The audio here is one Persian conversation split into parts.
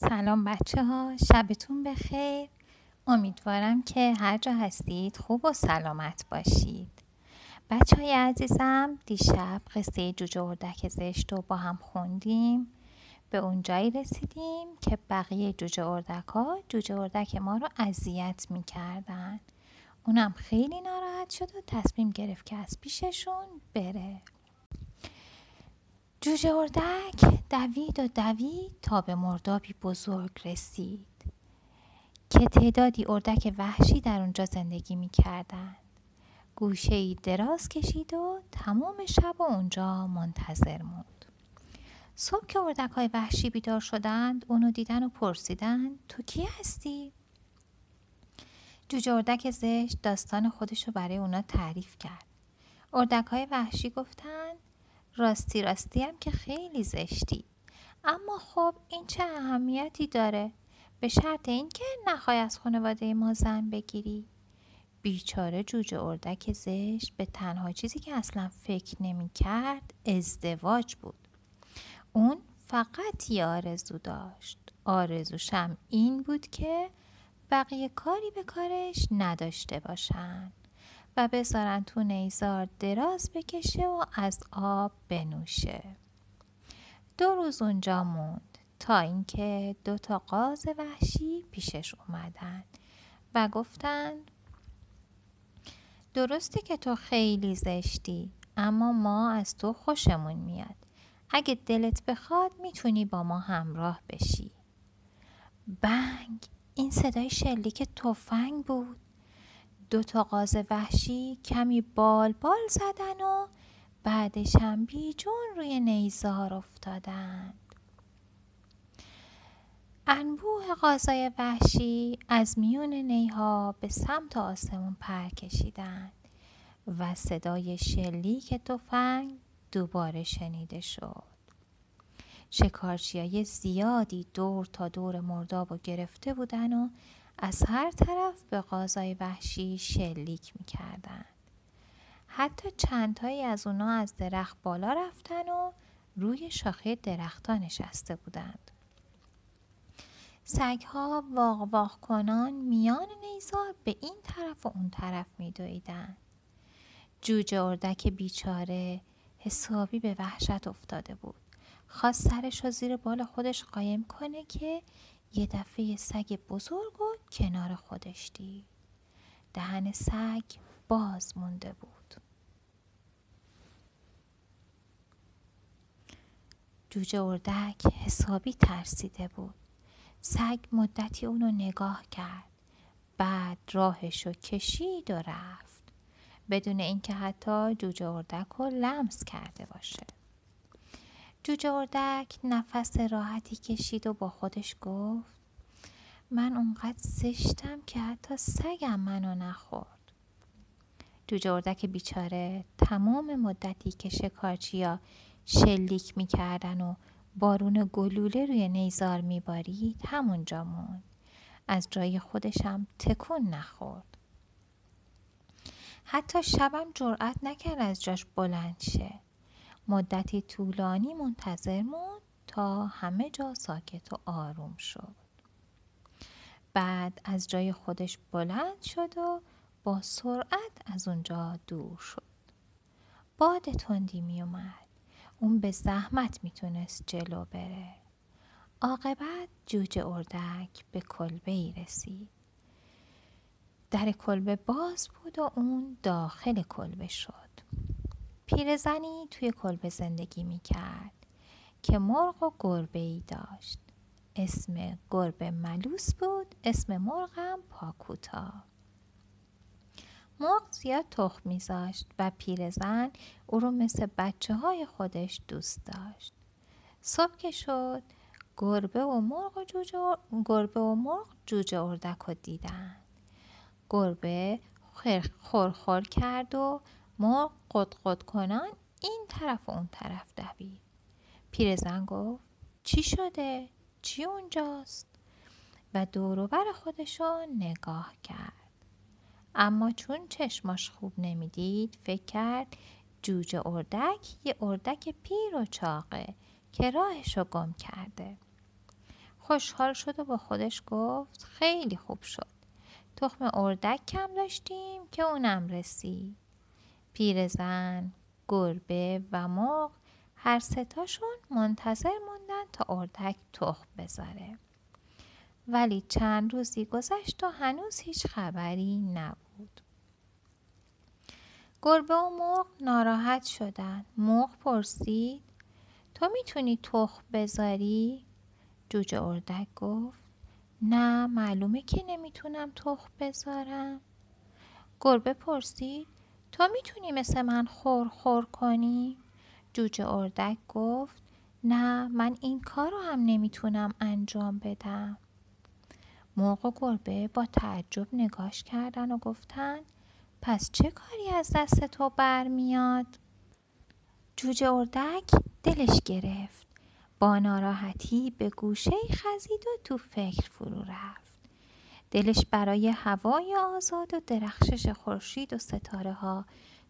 سلام بچه ها شبتون بخیر. امیدوارم که هر جا هستید خوب و سلامت باشید. بچه های عزیزم دیشب قصه جوجه اردک زشت رو با هم خوندیم. به اونجایی رسیدیم که بقیه جوجه اردک ها جوجه اردک ما رو اذیت می‌کردن. اونم خیلی ناراحت شد و تصمیم گرفت که از پیششون بره. جوجه اردک دوید و دوید تا به مردابی بزرگ رسید که تعدادی اردک وحشی در اونجا زندگی می‌کردند. گوشه ای دراز کشید و تمام شب و اونجا منتظر موند. صبح که اردک های وحشی بیدار شدند اونو دیدن و پرسیدن تو کی هستی؟ جوجه اردک زشت داستان خودش رو برای اونا تعریف کرد. اردک های وحشی گفتند راستی راستی هم که خیلی زشتی. اما خب این چه اهمیتی داره؟ به شرط اینکه نخوای از خانواده ما زن بگیری. بیچاره جوجه اردک زشت به تنها چیزی که اصلا فکر نمی کرد ازدواج بود. اون فقط یه آرزو داشت. آرزوشم این بود که بقیه کاری به کارش نداشته باشن. و بذارن تو نیزار دراز بکشه و از آب بنوشه. دو روز اونجا موند تا اینکه دو تا قاز وحشی پیشش اومدن و گفتند درسته که تو خیلی زشتی اما ما از تو خوشمون میاد. اگه دلت بخواد می‌تونی با ما همراه بشی. بنگ این صدای شلیک تفنگ بود. دو تا قاز وحشی کمی بال بال زدن و بعدش هم بیجون روی نیزار افتادند انبوه قازای وحشی از میون نیها به سمت آسمون پر کشیدند و صدای شلیک تفنگ دوباره شنیده شد. شکارچی زیادی دور تا دور مرداب و گرفته بودن و از هر طرف به غازای وحشی شلیک می‌کردند. حتی چندهایی از اونا از درخت بالا رفتن و روی شاخه درختان نشسته بودند. سگها واق واق کنان میان نیزار به این طرف و اون طرف میدویدند. جوجه اردک بیچاره حسابی به وحشت افتاده بود. خواست سرش رو زیر بال خودش قایم کنه که یه دفعه سگ بزرگ و کنار خودش دید. دهن سگ باز مونده بود. جوجه اردک حسابی ترسیده بود. سگ مدتی اونو نگاه کرد. بعد راهشو کشید و رفت. بدون اینکه حتی جوجه اردک رو لمس کرده باشه. جوجه اردک نفس راحتی کشید و با خودش گفت من اونقدر زشتم که حتی سگم منو نخورد. جوجه اردک بیچاره تمام مدتی که شکارچیا شلیک می‌کردن و بارون گلوله روی نیزار میبارید همونجا موند. از جای خودشم تکون نخورد. حتی شبم جرأت نکرد از جاش بلند شه. مدتی طولانی منتظر موند تا همه جا ساکت و آروم شد. بعد از جای خودش بلند شد و با سرعت از اونجا دور شد. باد تندی می اومد. اون به زحمت می‌تونست جلو بره. عاقبت جوجه اردک به کلبه ای رسید. در کلبه باز بود و اون داخل کلبه شد. پیرزنی توی کلبه زندگی می کرد که مرغ و گربه ای داشت. اسم گربه ملوس بود اسم مرغم پاکوتا. مرغ زیاد تخم میذاشت و پیرزن او رو مثل بچه های خودش دوست داشت. صبح که شد گربه و مرغ و جوجه گربه و مرغ جوجه اردک رو دیدن. گربه خورخور کرد و مرغ قد کنان این طرف و اون طرف دوید. پیرزن گفت چی شده؟ چی اونجاست؟ و دوروبر خودشو نگاه کرد. اما چون چشماش خوب نمی‌دید فکر کرد جوجه اردک یه اردک پیر و چاقه که راهشو گم کرده. خوشحال شد و با خودش گفت خیلی خوب شد. تخم اردک کم داشتیم که اونم رسید. پیرزن گربه و مرغ هر ستاشون منتظر موندن تا اردک تخم بذاره. ولی چند روزی گذشت و هنوز هیچ خبری نبود. گربه و مرغ ناراحت شدن. مرغ پرسید تو می‌تونی تخم بذاری؟ جوجه اردک گفت نه معلومه که نمی‌تونم تخم بذارم. گربه پرسید تو می‌تونی مثل من خور خور کنی؟ جوجه اردک گفت نه من این کار رو هم نمی‌تونم انجام بدم مرغ و گربه با تعجب نگاش کردن و گفتن پس چه کاری از دست تو برمیاد؟ جوجه اردک دلش گرفت با ناراحتی به گوشه خزید و تو فکر فرو رفت دلش برای هوای آزاد و درخشش خورشید و ستاره ها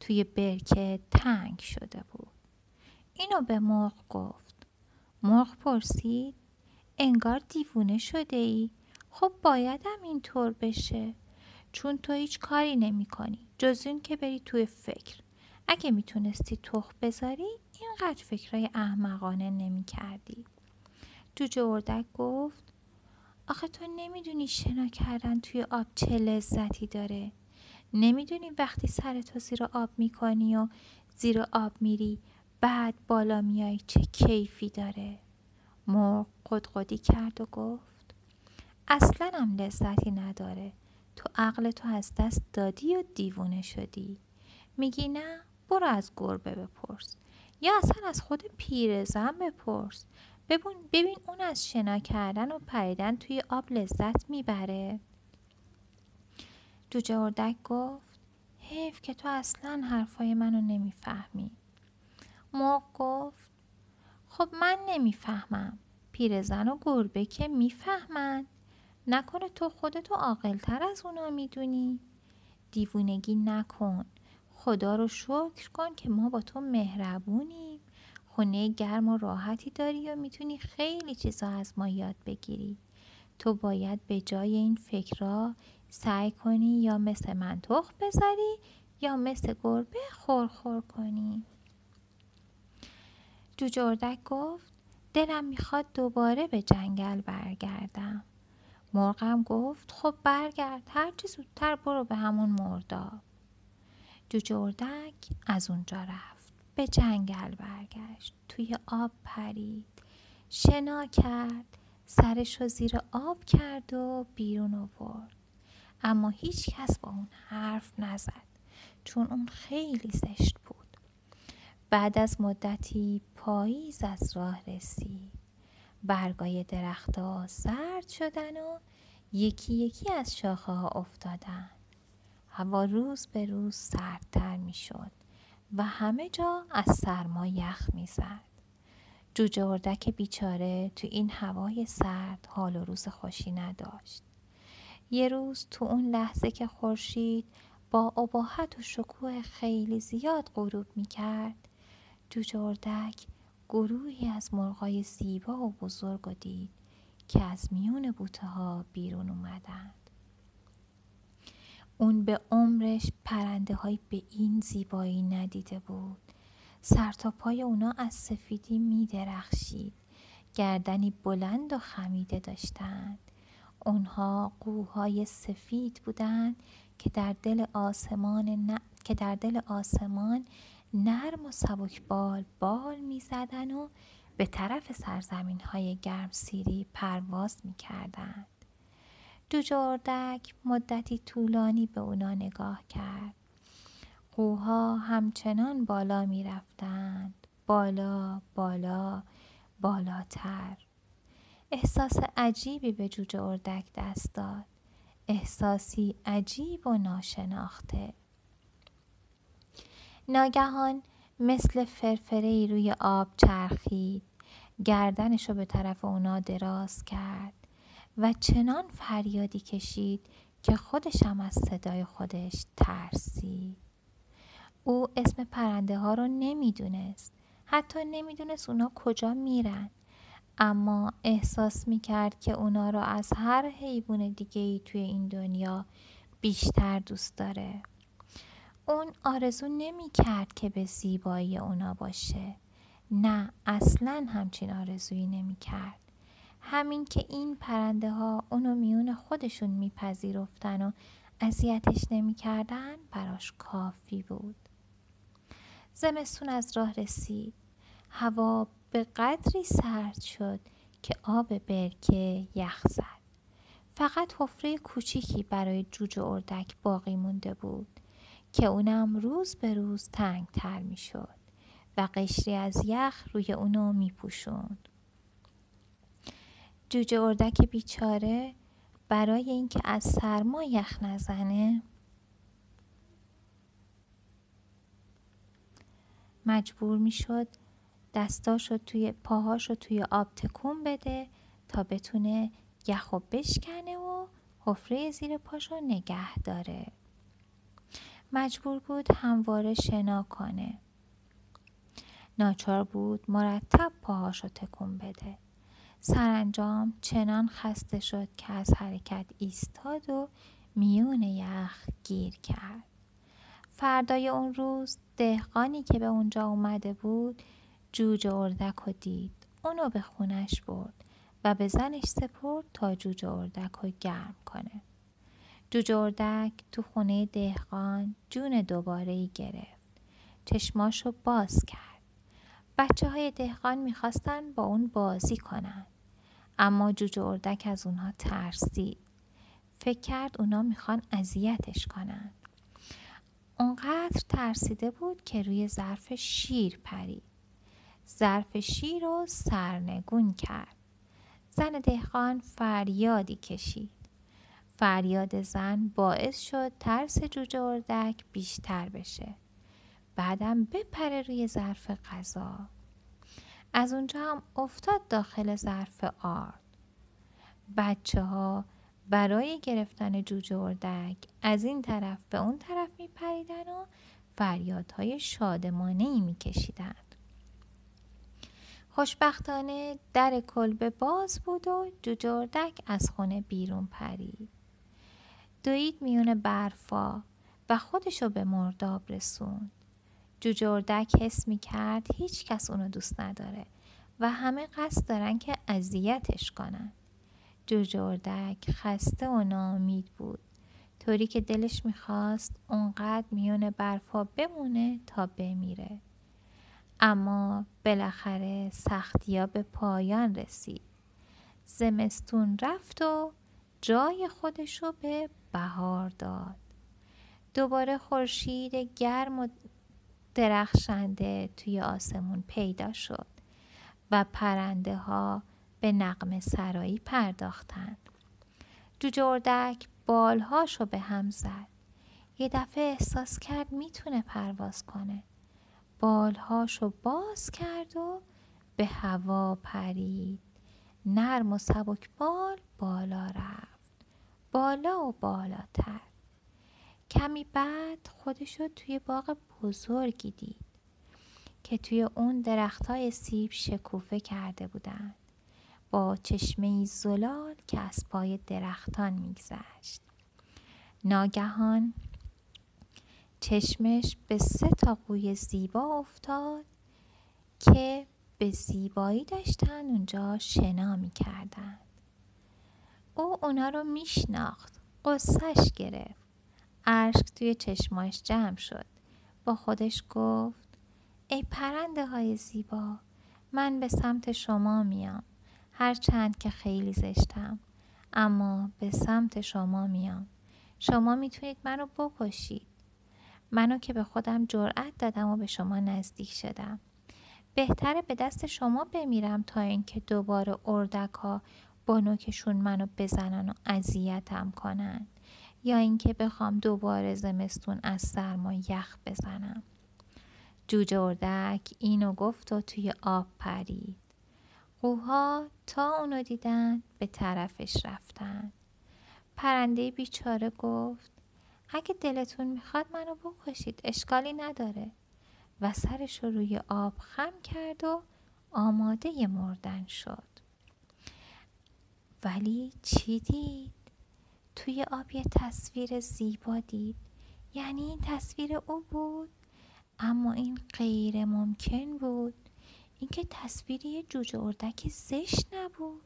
توی برکه تنگ شده بود؟ اینو به مرغ گفت. مرغ پرسید انگار دیوونه شده ای خب بایدم اینطور بشه. چون تو هیچ کاری نمی کنی جز این که بری توی فکر. اگه می‌تونستی تخم بذاری اینقدر فکرای احمقانه نمی کردی. جوجه اردک گفت آخه تو نمی‌دونی شنا کردن توی آب چه لذتی داره. نمی‌دونی وقتی سرتو زیر آب می‌کنی و زیر آب میری بعد بالا میای چه کیفی داره. مرغ قدقدی کرد و گفت اصلا هم لذتی نداره. تو عقل تو از دست دادی و دیوونه شدی. میگی نه برو از گربه بپرس. یا اصلا از خود پیرزن بپرس. ببین, ببین اون از شنا کردن و پریدن توی آب لذت می‌بره. جوجه اردک گفت حیف که تو اصلا حرفای منو نمی‌فهمی. مرغ گفت خب من نمی‌فهمم. پیرزن و گربه که می‌فهمن. نکنه تو خودتو عاقلتر از اونا می‌دونی. دیوونگی نکن. خدا رو شکر کن که ما با تو مهربونیم. خونه گرم و راحتی داری و می‌تونی خیلی چیزا از ما یاد بگیری. تو باید به جای این فکرها سعی کنی یا مثل من تخم بذاری یا مثل گربه خورخور کنی. جوجه گفت دلم می‌خواد دوباره به جنگل برگردم. مرغم گفت خب برگرد هرچی زودتر برو به همون مرداب جوجه اردک از اونجا رفت. به جنگل برگشت. توی آب پرید. شنا کرد. سرش رو زیر آب کرد و بیرون آورد اما هیچ کس با اون حرف نزد چون اون خیلی زشت بود. بعد از مدتی پاییز از راه رسید. برگای درختها زرد شدن و یکی یکی از شاخه ها افتادن. هوا روز به روز سردتر می شد و همه جا از سرما یخ می زد. جوجه اردک بیچاره تو این هوای سرد حال و روز خوشی نداشت. یه روز تو اون لحظه که خورشید با اباحت و شکوه خیلی زیاد غروب می کرد جوجه اردک گروهی از مرغای زیبا و بزرگ و دید که از میون بوته ها بیرون اومدند. اون به عمرش پرنده های به این زیبایی ندیده بود. سر تا پای اونا از سفیدی می درخشید. گردنی بلند و خمیده داشتند. اونها قوهای سفید بودند که در دل آسمان ن... که در دل آسمان نرم و سبکبال بال می زدن و به طرف سرزمین های گرم سیری پرواز می کردن. جوجه اردک مدتی طولانی به اونا نگاه کرد. قوها همچنان بالا می رفتند. بالا بالا بالاتر. احساس عجیبی به جوجه اردک دست داد. احساسی عجیب و ناشناخته. ناگهان مثل فرفره روی آب چرخید گردنش رو به طرف اونا دراز کرد و چنان فریادی کشید که خودش هم از صدای خودش ترسید. او اسم پرنده ها رو نمی‌دونست. حتی نمی‌دونست اونا کجا میرن. اما احساس می کرد که اونا را از هر حیوان دیگه ای توی این دنیا بیشتر دوست داره. اون آرزو نمی کرد که به زیبایی اونا باشه. نه اصلا همچین آرزویی نمی کرد همین که این پرنده ها اونو میون خودشون میپذیرفتن و اذیتش نمی‌کردن براش کافی بود. زمستون از راه رسید. هوا به قدری سرد شد که آب برکه یخ زد. فقط حفره کوچیکی برای جوجه اردک باقی مونده بود که اونم روز به روز تنگ تر می شد و قشری از یخ روی اونو می پوشوند. جوجه اردک بیچاره برای اینکه از سرما یخ نزنه. مجبور می‌شد دستاشو توی پاهاشو توی آب تکون بده تا بتونه یخو بشکنه و حفره زیر پاشو نگه داره. مجبور بود همواره شنا کنه. ناچار بود مرتب پاهاشو تکون بده. سرانجام چنان خسته شد که از حرکت ایستاد و میون یخ گیر کرد. فردای اون روز دهقانی که به اونجا اومده بود جوجه اردک و دید. اونو به خونش برد و به زنش سپرد تا جوجه اردک رو گرم کنه. جوجه اردک تو خونه دهقان جون دوباره ای گرفت. چشماشو باز کرد. بچه های دهقان می‌خواستن با اون بازی کنن. اما جوجه اردک از اونها ترسید فکر کرد اونا می‌خوان اذیتش کنن. اونقدر ترسیده بود که روی ظرف شیر پرید. ظرف شیر رو سرنگون کرد. زن دهقان فریادی کشید. فریاد زن باعث شد ترس جوجه اردک بیشتر بشه. بعدم بپره روی ظرف غذا. از اونجا هم افتاد داخل ظرف آرد بچه ها برای گرفتن جوجه اردک از این طرف به اون طرف می پریدن و فریادهای شادمانه ای می کشیدن. خوشبختانه در کلبه باز بود و جوجه اردک از خونه بیرون پرید. دوید میون برفا و خودشو به مرداب رسوند. جوجه اردک حس می کرد هیچ کس اونو دوست نداره و همه قصد دارن که اذیتش کنن. جوجه اردک خسته و ناامید بود طوری که دلش می‌خواست اونقدر میون برفا بمونه تا بمیره. اما بالاخره سختیا به پایان رسید. زمستون رفت و جای خودشو به بهار داد. دوباره خورشید گرم و درخشنده توی آسمون پیدا شد و پرنده ها به نقم سرایی پرداختند. جوجه اردک بالهاشو به هم زد. یه دفعه احساس کرد می‌تونه پرواز کنه. بالهاشو باز کرد و به هوا پرید. نرم و سبک بال بالا رفت. بالا و بالاتر. کمی بعد خودشو توی باغ بزرگی دید که توی اون درختای سیب شکوفه کرده بودند. با چشمه زلال که از پای درختان میگذشت. ناگهان چشمش به سه تا قوی زیبا افتاد که به زیبایی داشتن اونجا شنا می‌کردند. او اونا رو میشناخت قصهش گرفت. اشک توی چشماش جمع شد. با خودش گفت ای پرنده های زیبا من به سمت شما میام. هرچند که خیلی زشتم اما به سمت شما میام. شما می‌تونید منو بکشید. منو که به خودم جرأت دادم و به شما نزدیک شدم. بهتره به دست شما بمیرم تا اینکه دوباره اردک ها با نوکشون منو بزنن و اذیتم کنن. یا اینکه بخوام دوباره زمستون از سرما یخ بزنم. جوجه اردک اینو گفت و توی آب پرید. قوها تا اونو دیدن به طرفش رفتن. پرنده بیچاره گفت اگه دلتون می‌خواد منو بکشید اشکالی نداره. و سرش رو روی آب خم کرد و آماده مردن شد. ولی چی دید؟ توی آب یه تصویر زیبا دید. یعنی این تصویر او بود اما این غیر ممکن بود. اینکه تصویر یه جوجه اردک زشت نبود.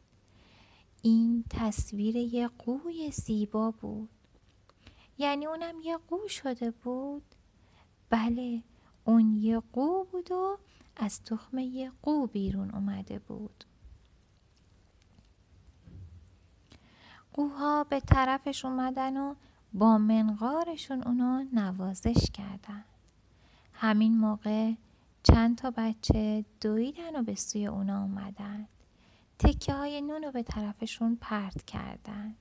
این تصویر یه قوی زیبا بود. یعنی اونم یه قو شده بود. بله اون یه قو بود و از تخم یه قو بیرون اومده بود. قوها به طرفش اومدن و با منقارشون اونو نوازش کردن. همین موقع چند تا بچه دویدن و به سوی اونا اومدن. تکه های نون رو به طرفشون پرت کردن.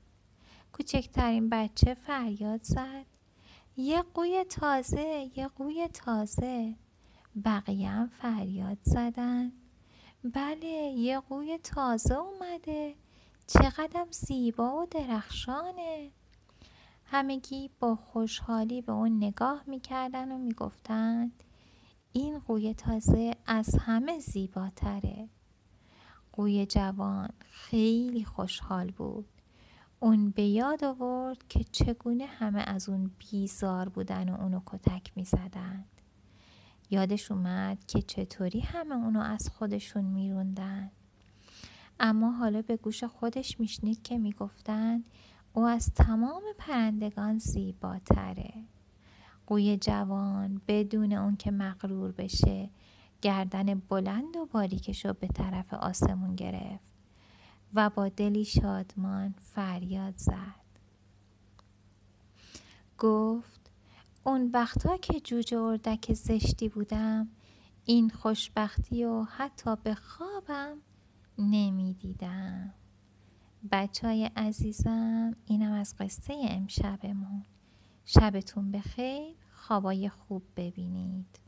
کوچکترین بچه فریاد زد. یه قوی تازه یه قوی تازه. بقیه هم فریاد زدن. بله یه قوی تازه اومده. چقدر زیبا و درخشانه. همگی با خوشحالی به اون نگاه می‌کردن و می‌گفتند این قوی تازه از همه زیباتره. قوی جوان خیلی خوشحال بود. اون به یاد آورد که چگونه همه از اون بیزار بودن و اونو کتک می زدند. یادش اومد که چطوری همه اونو از خودشون میروندن. اما حالا به گوش خودش میشنید که می‌گفتند او از تمام پرندگان زیباتره. قوی جوان بدون اون که مغرور بشه گردن بلند و باریکش رو به طرف آسمون گرفت و با دلی شادمان فریاد زد. گفت اون وقتا که جوجه اردک زشتی بودم این خوشبختی و حتی به خوابم نمی‌دیدم. بچه های عزیزم اینم از قصه امشبمون. شبتون بخیر خوابای خوب ببینید.